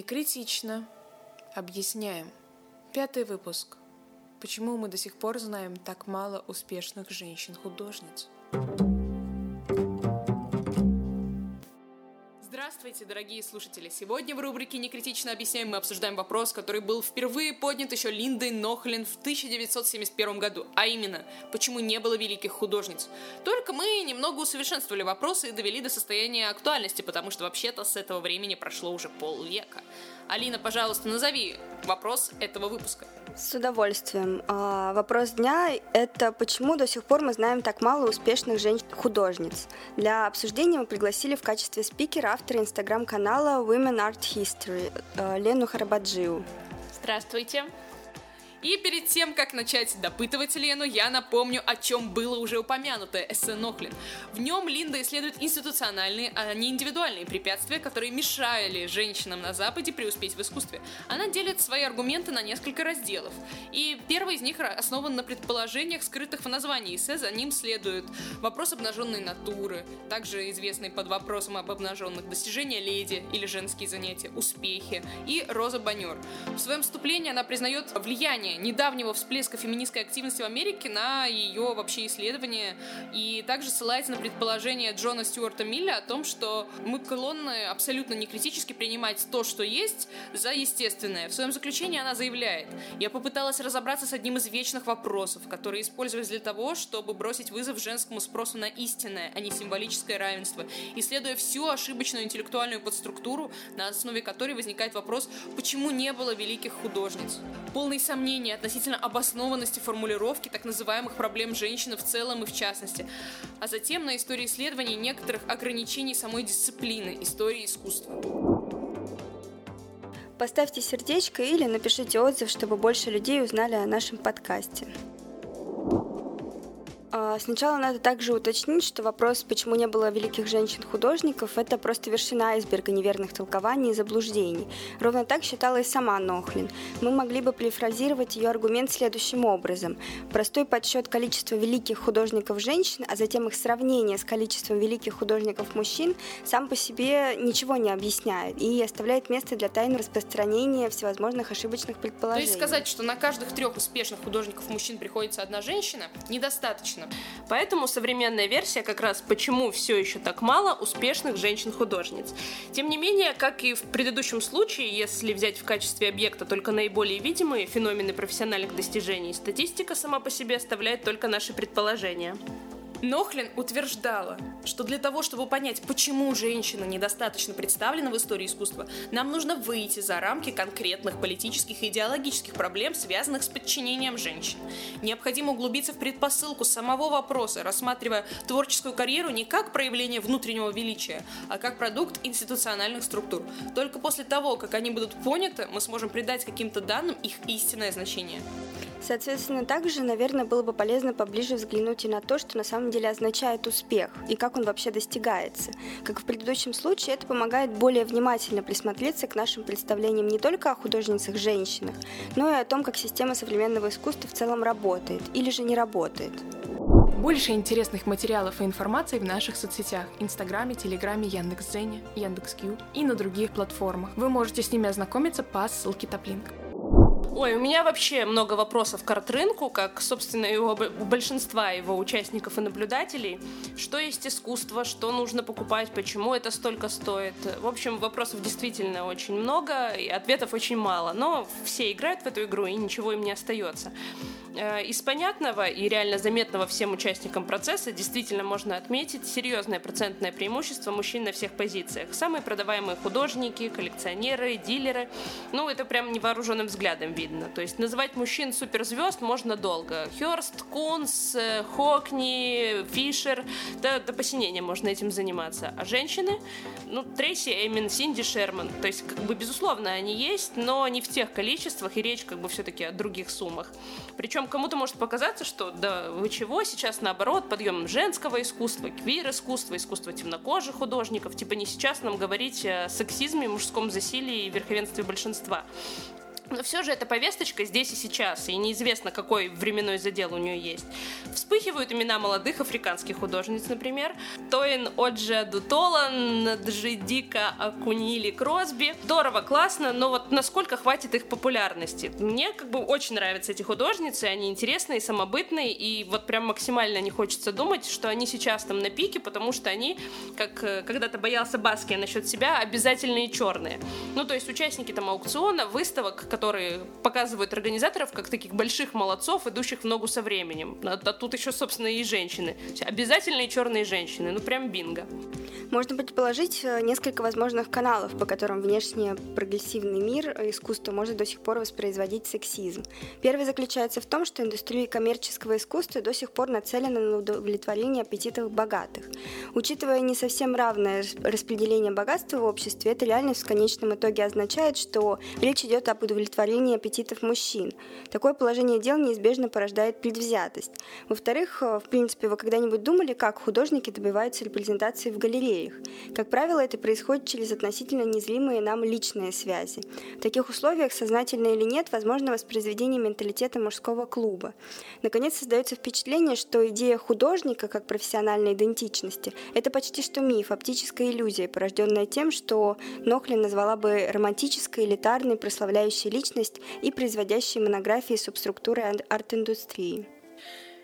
Не критично. Объясняем. Пятый выпуск. Почему мы до сих пор знаем так мало успешных женщин-художниц? Здравствуйте, дорогие слушатели! Сегодня в рубрике «Некритично объясняем» мы обсуждаем вопрос, который был впервые поднят еще Линдой Нохлин в 1971 году, а именно, почему не было великих художниц. Только мы немного усовершенствовали вопросы и довели до состояния актуальности, потому что вообще-то с этого времени прошло уже полвека. Алина, пожалуйста, назови вопрос этого выпуска. С удовольствием. А, вопрос дня – это почему до сих пор мы знаем так мало успешных женщин-художниц. Для обсуждения мы пригласили в качестве спикера автора инстаграм-канала Women Art History э, Лену Харабаджиу. Здравствуйте. И перед тем, как начать допытывать Лену, я напомню, о чем было уже упомянуто эссе Нохлин. В нем Линда исследует институциональные, а не индивидуальные препятствия, которые мешали женщинам на Западе преуспеть в искусстве. Она делит свои аргументы на несколько разделов. И первый из них основан на предположениях, скрытых в названии эссе. За ним следует вопрос обнаженной натуры, также известный под вопросом об обнаженных достижения леди или женские занятия, успехи, и Роза Банер. В своем вступлении она признает влияние влияние недавнего всплеска феминистской активности в Америке на ее вообще исследования и также ссылается на предположение Джона Стюарта Милля о том, что мы склонны абсолютно не критически принимать то, что есть, за естественное. В своем заключении она заявляет, я попыталась разобраться с одним из вечных вопросов, которые использовались для того, чтобы бросить вызов женскому спросу на истинное, а не символическое равенство, исследуя всю ошибочную интеллектуальную подструктуру, на основе которой возникает вопрос, почему не было великих художниц. Полный сомнений мнение относительно обоснованности формулировки так называемых проблем женщины в целом и в частности, а затем на истории исследований некоторых ограничений самой дисциплины истории искусства. Поставьте сердечко или напишите отзыв, чтобы больше людей узнали о нашем подкасте. А, сначала надо также уточнить, что вопрос, почему не было великих женщин-художников, это просто вершина айсберга неверных толкований и заблуждений. Ровно так считала и сама Нохлин. Мы могли бы перефразировать ее аргумент следующим образом. Простой подсчет количества великих художников-женщин, а затем их сравнение с количеством великих художников-мужчин сам по себе ничего не объясняет и оставляет место для тайн распространения всевозможных ошибочных предположений. То есть сказать, что на каждых трех успешных художников-мужчин приходится одна женщина, недостаточно. Поэтому современная версия как раз почему все еще так мало успешных женщин-художниц. Тем не менее, как и в предыдущем случае, если взять в качестве объекта только наиболее видимые феномены профессиональных достижений, статистика сама по себе оставляет только наши предположения. Нохлин утверждала, что для того, чтобы понять, почему женщина недостаточно представлена в истории искусства, нам нужно выйти за рамки конкретных политических и идеологических проблем, связанных с подчинением женщин. Необходимо углубиться в предпосылку самого вопроса, рассматривая творческую карьеру не как проявление внутреннего величия, а как продукт институциональных структур. Только после того, как они будут поняты, мы сможем придать каким-то данным их истинное значение. Соответственно, также, наверное, было бы полезно поближе взглянуть и на то, что на самом деле означает успех и как он вообще достигается. Как в предыдущем случае, это помогает более внимательно присмотреться к нашим представлениям не только о художницах-женщинах, но и о том, как система современного искусства в целом работает или же не работает. Больше интересных материалов и информации в наших соцсетях – Инстаграме, Телеграме, Яндекс.Зене, Яндекс.Кью и на других платформах. Вы можете с ними ознакомиться по ссылке Топлинк. Ой, у меня вообще много вопросов к арт-рынку, как, собственно, и у большинства его участников и наблюдателей. Что есть искусство, что нужно покупать, почему это столько стоит. В общем, вопросов действительно очень много, и ответов очень мало. Но все играют в эту игру, и ничего им не остается. Э, из понятного и реально заметного всем участникам процесса действительно можно отметить серьезное процентное преимущество мужчин на всех позициях. Самые продаваемые художники, коллекционеры, дилеры. Ну, это прям невооруженным взглядом видно. То есть называть мужчин суперзвезд можно долго. Хёрст, Кунс, э, Хокни, Фишер. Да, до посинения можно этим заниматься. А женщины? Ну, Трейси Эмин, Синди Шерман. То есть, как бы, безусловно, они есть, но не в тех количествах, и речь, как бы, все-таки о других суммах. Причем причем кому-то может показаться, что да вы чего, сейчас наоборот, подъем женского искусства, квир-искусства, искусства темнокожих художников. Типа не сейчас нам говорить о сексизме, мужском засилии и верховенстве большинства. Но все же эта повесточка здесь и сейчас, и неизвестно, какой временной задел у нее есть. Вспыхивают имена молодых африканских художниц, например. Тоин Оджа Дутолан, Джидика Акунили Кросби. Здорово, классно, но вот насколько хватит их популярности? Мне как бы очень нравятся эти художницы, они интересные, самобытные, и вот прям максимально не хочется думать, что они сейчас там на пике, потому что они, как э, когда-то боялся Баски насчет себя, обязательные черные. Ну, то есть участники там аукциона, выставок, которые показывают организаторов как таких больших молодцов, идущих в ногу со временем. А, а тут еще, собственно, и женщины. Обязательные черные женщины. Ну, прям бинго. Можно предположить э, несколько возможных каналов, по которым внешне прогрессивный мир искусства может до сих пор воспроизводить сексизм. Первый заключается в том, что индустрия коммерческого искусства до сих пор нацелена на удовлетворение аппетитов богатых. Учитывая не совсем равное распределение богатства в обществе, эта реальность в конечном итоге означает, что речь идет об удовлетворении аппетитов мужчин. Такое положение дел неизбежно порождает предвзятость. Во-вторых, э, в принципе, вы когда-нибудь думали, как художники добиваются репрезентации в галерее? идеях. Как правило, это происходит через относительно незримые нам личные связи. В таких условиях, сознательно или нет, возможно воспроизведение менталитета мужского клуба. Наконец, создается впечатление, что идея художника как профессиональной идентичности – это почти что миф, оптическая иллюзия, порожденная тем, что Нохлин назвала бы романтической, элитарной, прославляющей личность и производящей монографии субструктуры арт-индустрии.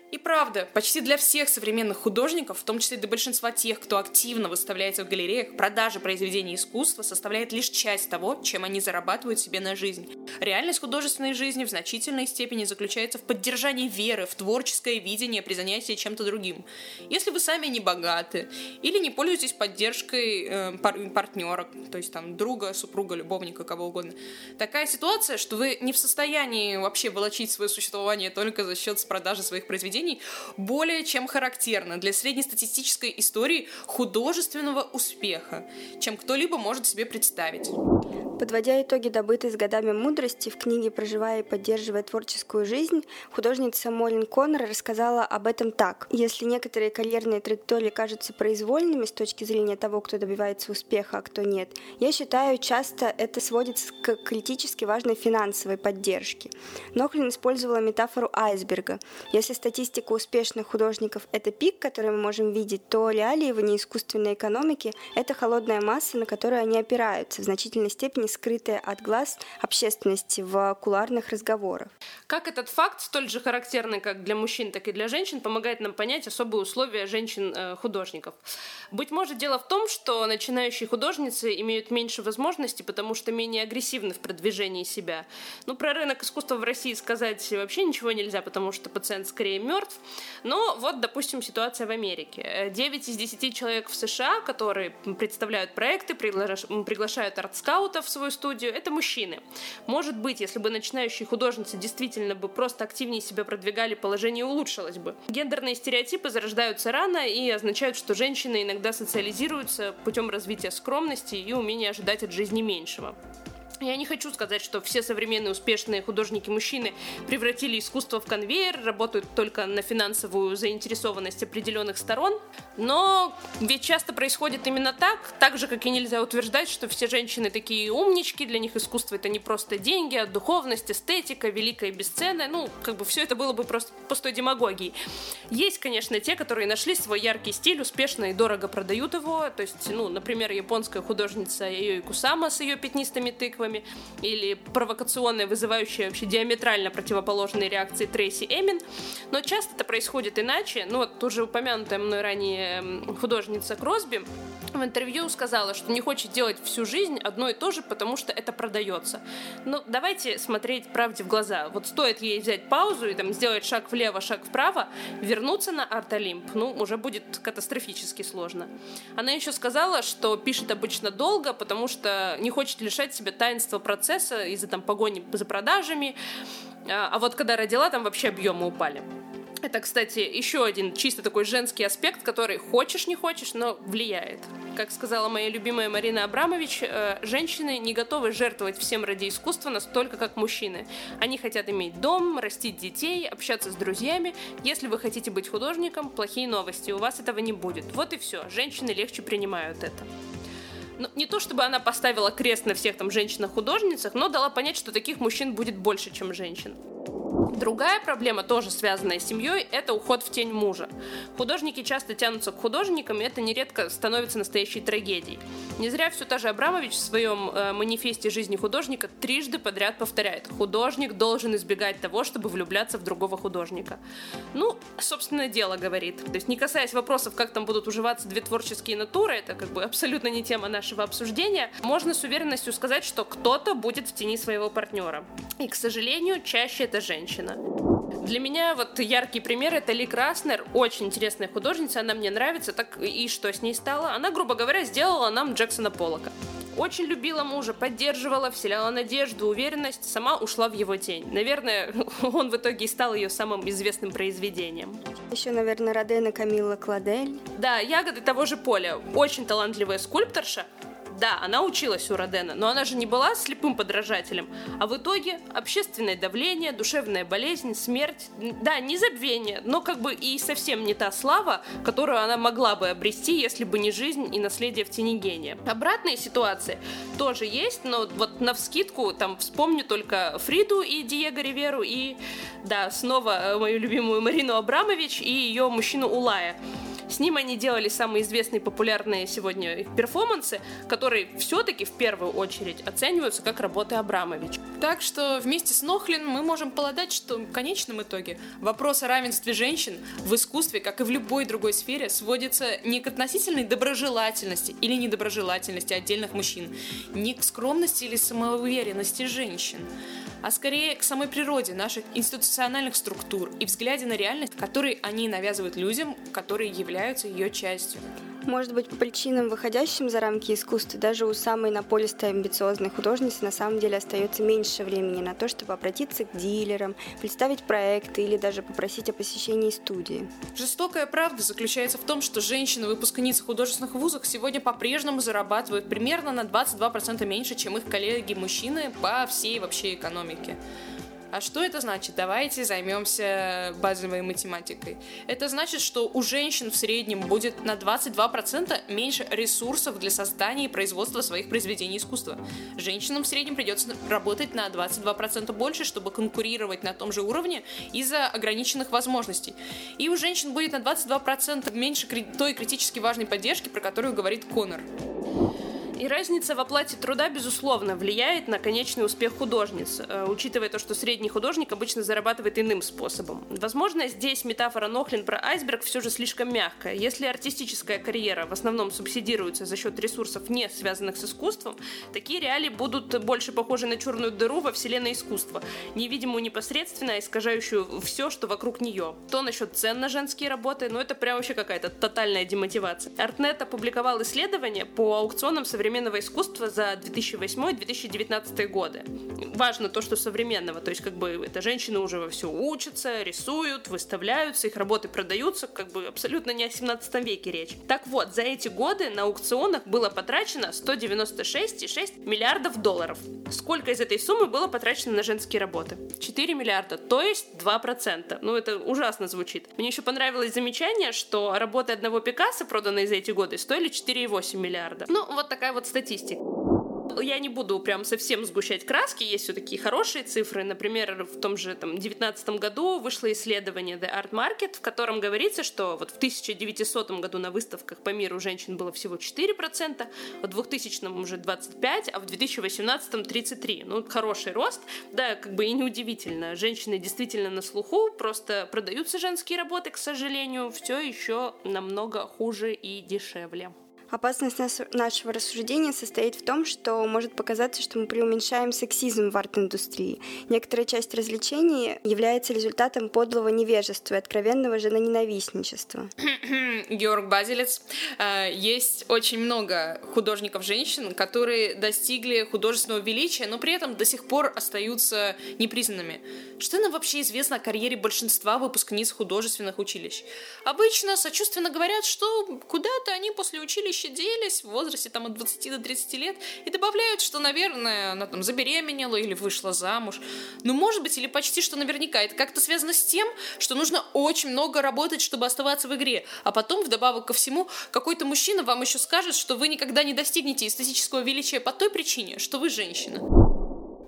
И правда, почти для всех современных художников, в том числе для большинства тех, кто активно выставляется в галереях, продажа произведений искусства составляет лишь часть того, чем они зарабатывают себе на жизнь. Реальность художественной жизни в значительной степени заключается в поддержании веры в творческое видение при занятии чем-то другим. Если вы сами не богаты или не пользуетесь поддержкой э, пар- партнера, то есть там друга, супруга, любовника, кого угодно, такая ситуация, что вы не в состоянии вообще волочить свое существование только за счет продажи своих произведений, произведений более чем характерно для среднестатистической истории художественного успеха, чем кто-либо может себе представить. Подводя итоги добытой с годами мудрости в книге «Проживая и поддерживая творческую жизнь», художница Молин Коннор рассказала об этом так. Если некоторые карьерные траектории кажутся произвольными с точки зрения того, кто добивается успеха, а кто нет, я считаю, часто это сводится к критически важной финансовой поддержке. Нохлин использовала метафору айсберга. Если статистика статистика успешных художников – это пик, который мы можем видеть, то реалии в неискусственной экономике – это холодная масса, на которую они опираются, в значительной степени скрытая от глаз общественности в куларных разговорах. Как этот факт, столь же характерный как для мужчин, так и для женщин, помогает нам понять особые условия женщин-художников? Быть может, дело в том, что начинающие художницы имеют меньше возможностей, потому что менее агрессивны в продвижении себя. Ну, про рынок искусства в России сказать вообще ничего нельзя, потому что пациент скорее мертв. Но вот, допустим, ситуация в Америке. 9 из 10 человек в США, которые представляют проекты, приглашают арт-скаутов в свою студию, это мужчины. Может быть, если бы начинающие художницы действительно бы просто активнее себя продвигали, положение улучшилось бы. Гендерные стереотипы зарождаются рано и означают, что женщины иногда социализируются путем развития скромности и умения ожидать от жизни меньшего. Я не хочу сказать, что все современные успешные художники-мужчины превратили искусство в конвейер, работают только на финансовую заинтересованность определенных сторон, но ведь часто происходит именно так, так же, как и нельзя утверждать, что все женщины такие умнички, для них искусство это не просто деньги, а духовность, эстетика, великая и бесценная, ну, как бы все это было бы просто пустой демагогией. Есть, конечно, те, которые нашли свой яркий стиль, успешно и дорого продают его, то есть, ну, например, японская художница Йои Кусама с ее пятнистыми тыквами, мотивами, или провокационные, вызывающие вообще диаметрально противоположные реакции Трейси Эмин. Но часто это происходит иначе. Ну вот уже упомянутая мной ранее художница Кросби в интервью сказала, что не хочет делать всю жизнь одно и то же, потому что это продается. Ну, давайте смотреть правде в глаза. Вот стоит ей взять паузу и там сделать шаг влево, шаг вправо, вернуться на арт-олимп, ну, уже будет катастрофически сложно. Она еще сказала, что пишет обычно долго, потому что не хочет лишать себя таинства процесса из-за там погони за продажами. А, а вот когда родила, там вообще объемы упали. Это, кстати, еще один чисто такой женский аспект, который хочешь не хочешь, но влияет. Как сказала моя любимая Марина Абрамович, э, женщины не готовы жертвовать всем ради искусства настолько, как мужчины. Они хотят иметь дом, растить детей, общаться с друзьями. Если вы хотите быть художником, плохие новости, у вас этого не будет. Вот и все. Женщины легче принимают это. Ну, не то чтобы она поставила крест на всех там женщинах-художницах, но дала понять, что таких мужчин будет больше, чем женщин. Другая проблема, тоже связанная с семьей, это уход в тень мужа. Художники часто тянутся к художникам, и это нередко становится настоящей трагедией. Не зря все та же Абрамович в своем э, манифесте жизни художника трижды подряд повторяет, художник должен избегать того, чтобы влюбляться в другого художника. Ну, собственно, дело говорит. То есть, не касаясь вопросов, как там будут уживаться две творческие натуры, это как бы абсолютно не тема нашего обсуждения, можно с уверенностью сказать, что кто-то будет в тени своего партнера. И, к сожалению, чаще это женщина. Для меня вот яркий пример это Ли Краснер, очень интересная художница, она мне нравится, так и что с ней стало? Она, грубо говоря, сделала нам Джексона Поллока. Очень любила мужа, поддерживала, вселяла надежду, уверенность, сама ушла в его тень. Наверное, он в итоге и стал ее самым известным произведением. Еще, наверное, Родена Камилла Кладель. Да, ягоды того же поля. Очень талантливая скульпторша, да, она училась у Родена, но она же не была слепым подражателем. А в итоге общественное давление, душевная болезнь, смерть, да, не забвение, но как бы и совсем не та слава, которую она могла бы обрести, если бы не жизнь и наследие в тени гения. Обратные ситуации тоже есть, но вот на вскидку там вспомню только Фриду и Диего Риверу и, да, снова э, мою любимую Марину Абрамович и ее мужчину Улая. С ним они делали самые известные популярные сегодня перформансы, которые все-таки в первую очередь оцениваются как работы Абрамович. Так что вместе с Нохлин мы можем полагать, что в конечном итоге вопрос о равенстве женщин в искусстве, как и в любой другой сфере, сводится не к относительной доброжелательности или недоброжелательности отдельных мужчин, не к скромности или самоуверенности женщин, а скорее к самой природе наших институциональных структур и взгляде на реальность, который они навязывают людям, которые являются ее частью. Может быть, по причинам, выходящим за рамки искусства, даже у самой наполистой амбициозной художницы на самом деле остается меньше времени на то, чтобы обратиться к дилерам, представить проекты или даже попросить о посещении студии. Жестокая правда заключается в том, что женщины-выпускницы художественных вузов сегодня по-прежнему зарабатывают примерно на 22% меньше, чем их коллеги-мужчины по всей вообще экономике. А что это значит? Давайте займемся базовой математикой. Это значит, что у женщин в среднем будет на 22% меньше ресурсов для создания и производства своих произведений искусства. Женщинам в среднем придется работать на 22% больше, чтобы конкурировать на том же уровне из-за ограниченных возможностей. И у женщин будет на 22% меньше той критически важной поддержки, про которую говорит Конор. И разница в оплате труда, безусловно, влияет на конечный успех художниц, э, учитывая то, что средний художник обычно зарабатывает иным способом. Возможно, здесь метафора Нохлин про айсберг все же слишком мягкая. Если артистическая карьера в основном субсидируется за счет ресурсов, не связанных с искусством, такие реалии будут больше похожи на черную дыру во вселенной искусства, невидимую непосредственно, а искажающую все, что вокруг нее. То насчет цен на женские работы, ну это прям вообще какая-то тотальная демотивация. Артнет опубликовал исследование по аукционам современных современного искусства за 2008-2019 годы. Важно то, что современного, то есть как бы это женщины уже во все учатся, рисуют, выставляются, их работы продаются, как бы абсолютно не о 17 веке речь. Так вот, за эти годы на аукционах было потрачено 196,6 миллиардов долларов. Сколько из этой суммы было потрачено на женские работы? 4 миллиарда, то есть 2%. Ну, это ужасно звучит. Мне еще понравилось замечание, что работы одного Пикассо, проданные за эти годы, стоили 4,8 миллиарда. Ну, вот такая вот статистика я не буду прям совсем сгущать краски, есть все такие хорошие цифры. Например, в том же там, 19 году вышло исследование The Art Market, в котором говорится, что вот в 1900 году на выставках по миру женщин было всего 4%, в 2000 уже 25%, а в 2018 33%. Ну, хороший рост, да, как бы и неудивительно. Женщины действительно на слуху, просто продаются женские работы, к сожалению, все еще намного хуже и дешевле. Опасность нашего рассуждения состоит в том, что может показаться, что мы преуменьшаем сексизм в арт-индустрии. Некоторая часть развлечений является результатом подлого невежества и откровенного женоненавистничества. Георг Базилец. Э, есть очень много художников-женщин, которые достигли художественного величия, но при этом до сих пор остаются непризнанными. Что нам вообще известно о карьере большинства выпускниц художественных училищ? Обычно сочувственно говорят, что куда-то они после училища пощаделись в возрасте там от 20 до 30 лет и добавляют, что, наверное, она там забеременела или вышла замуж. Ну, может быть, или почти что наверняка. Это как-то связано с тем, что нужно очень много работать, чтобы оставаться в игре. А потом, вдобавок ко всему, какой-то мужчина вам еще скажет, что вы никогда не достигнете эстетического величия по той причине, что вы женщина.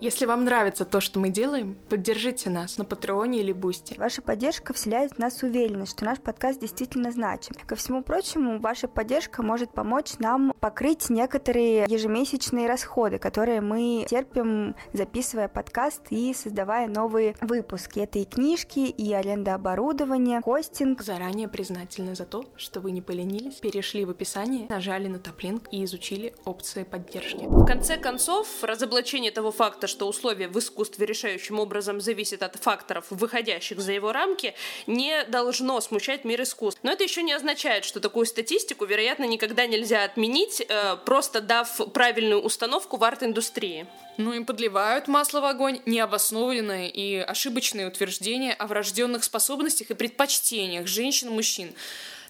Если вам нравится то, что мы делаем, поддержите нас на Патреоне или Бусти. Ваша поддержка вселяет в нас уверенность, что наш подкаст действительно значим. Ко всему прочему, ваша поддержка может помочь нам покрыть некоторые ежемесячные расходы, которые мы терпим, записывая подкаст и создавая новые выпуски. Это и книжки, и аренда оборудования, хостинг. Заранее признательны за то, что вы не поленились, перешли в описание, нажали на топлинк и изучили опции поддержки. В конце концов, разоблачение того факта, что условия в искусстве решающим образом зависят от факторов, выходящих за его рамки, не должно смущать мир искусств. Но это еще не означает, что такую статистику, вероятно, никогда нельзя отменить, э, просто дав правильную установку в арт-индустрии. Ну и подливают масло в огонь необоснованные и ошибочные утверждения о врожденных способностях и предпочтениях женщин и мужчин.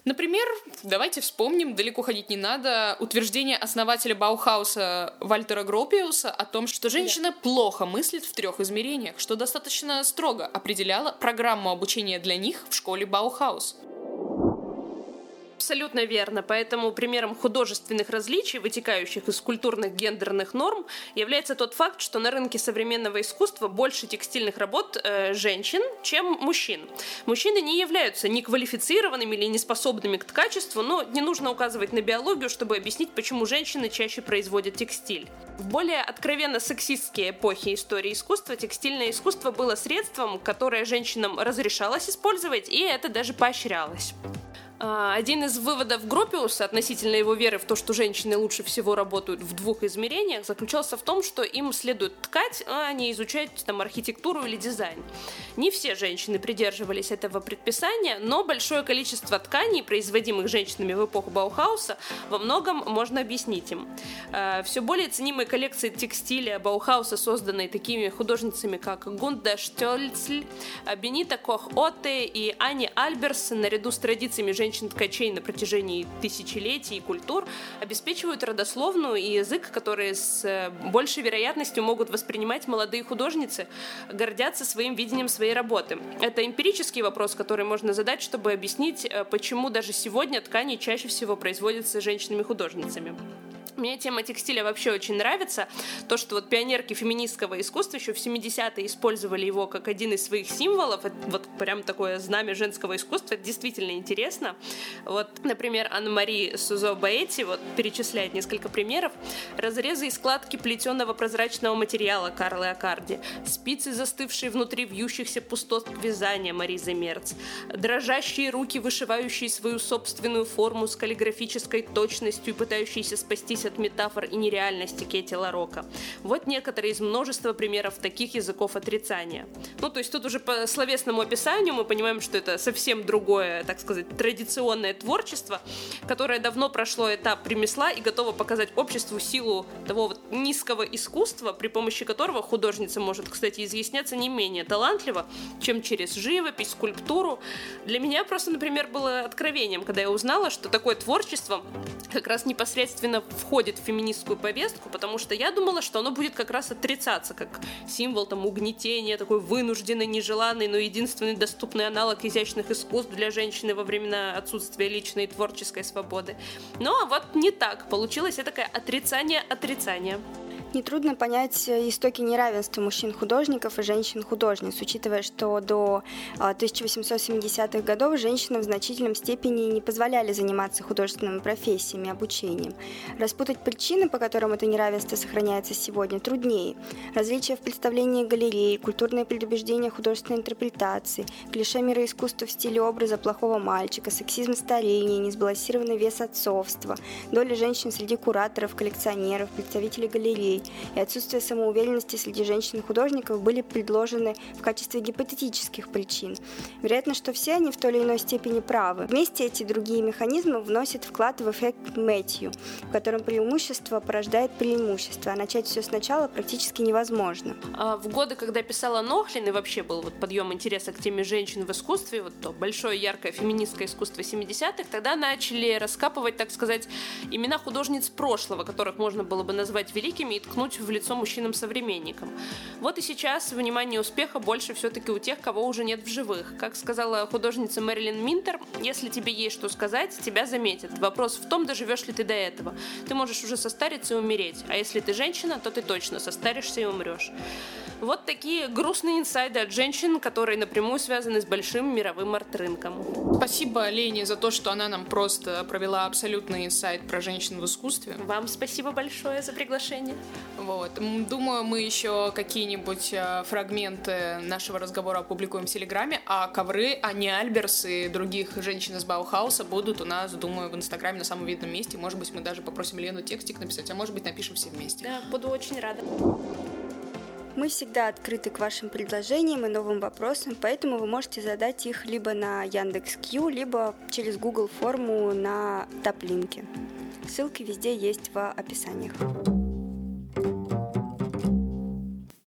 Например, давайте вспомним, далеко ходить не надо, утверждение основателя Баухауса Вальтера Гропиуса о том, что женщина плохо мыслит в трех измерениях, что достаточно строго определяло программу обучения для них в школе Баухаус. Абсолютно верно. Поэтому примером художественных различий, вытекающих из культурных гендерных норм, является тот факт, что на рынке современного искусства больше текстильных работ э, женщин, чем мужчин. Мужчины не являются неквалифицированными или неспособными к ткачеству, но не нужно указывать на биологию, чтобы объяснить, почему женщины чаще производят текстиль. В более откровенно сексистские эпохи истории искусства текстильное искусство было средством, которое женщинам разрешалось использовать, и это даже поощрялось. А, один из выводов Гропиуса относительно его веры в то, что женщины лучше всего работают в двух измерениях, заключался в том, что им следует ткать, а не изучать там, архитектуру или дизайн. Не все женщины придерживались этого предписания, но большое количество тканей, производимых женщинами в эпоху Баухауса, во многом можно объяснить им. А, Все более ценимые коллекции текстиля Баухауса, созданные такими художницами, как Гунда Штёльцль, Бенита Кох-Отте и Анни Альберс, наряду с традициями женщин женщин-ткачей на протяжении тысячелетий и культур обеспечивают родословную и язык, которые с э, большей вероятностью могут воспринимать молодые художницы, гордятся своим видением своей работы. Это эмпирический вопрос, который можно задать, чтобы объяснить, э, почему даже сегодня ткани чаще всего производятся женщинами-художницами. Мне тема текстиля вообще очень нравится. То, что вот пионерки феминистского искусства еще в 70-е использовали его как один из своих символов. Это вот прям такое знамя женского искусства. Это действительно интересно. Вот, например, Анна-Мари Сузо Баэти вот перечисляет несколько примеров. Разрезы и складки плетеного прозрачного материала Карлы Акарди. Спицы, застывшие внутри вьющихся пустот вязания Маризы Мерц. Дрожащие руки, вышивающие свою собственную форму с каллиграфической точностью и пытающиеся спастись от метафор и нереальности Кетти Ларока. Вот некоторые из множества примеров таких языков отрицания. Ну, то есть тут уже по словесному описанию мы понимаем, что это совсем другое, так сказать, традиционное творчество, которое давно прошло этап ремесла и готово показать обществу силу того вот низкого искусства, при помощи которого художница может, кстати, изъясняться не менее талантливо, чем через живопись, скульптуру. Для меня просто, например, было откровением, когда я узнала, что такое творчество как раз непосредственно входит входит в феминистскую повестку, потому что я думала, что оно будет как раз отрицаться, как символ там угнетения, такой вынужденный, нежеланный, но единственный доступный аналог изящных искусств для женщины во времена отсутствия личной творческой свободы. Но вот не так. Получилось это такое отрицание отрицания. Нетрудно понять истоки неравенства мужчин-художников и женщин-художниц, учитывая, что до 1870-х а, годов женщинам в значительном степени не позволяли заниматься художественными профессиями, обучением. Распутать причины, по которым это неравенство сохраняется сегодня, труднее. Различия в представлении галереи, культурные предубеждения художественной интерпретации, клише мира искусства в стиле образа плохого мальчика, сексизм старения, несбалансированный вес отцовства, доля женщин среди кураторов, коллекционеров, представителей галерей, и отсутствие самоуверенности среди женщин-художников были предложены в качестве гипотетических причин. Вероятно, что все они в той или иной степени правы. Вместе эти другие механизмы вносят вклад в эффект Мэтью, в котором преимущество порождает преимущество, а начать все сначала практически невозможно. А в годы, когда писала Нохлин, и вообще был вот подъем интереса к теме женщин в искусстве, вот то большое яркое феминистское искусство 70-х, тогда начали раскапывать, так сказать, имена художниц прошлого, которых можно было бы назвать великими и ткнуть в лицо мужчинам-современникам. Вот и сейчас внимание успеха больше все-таки у тех, кого уже нет в живых. Как сказала художница Мэрилин Минтер, если тебе есть что сказать, тебя заметят. Вопрос в том, доживешь ли ты до этого. Ты можешь уже состариться и умереть, а если ты женщина, то ты точно состаришься и умрешь. Вот такие грустные инсайды от женщин, которые напрямую связаны с большим мировым арт-рынком. Спасибо Лене за то, что она нам просто провела абсолютный инсайт про женщин в искусстве. Вам спасибо большое за приглашение. Вот. Думаю, мы еще какие-нибудь э, фрагменты нашего разговора опубликуем в Телеграме, а ковры Ани Альберс и других женщин из Баухауса будут у нас, думаю, в Инстаграме на самом видном месте. Может быть, мы даже попросим Лену текстик написать, а может быть, напишем все вместе. Да, буду очень рада. Мы всегда открыты к вашим предложениям и новым вопросам, поэтому вы можете задать их либо на Яндекс.Кью, либо через Google форму на Таплинке. Ссылки везде есть в описаниях.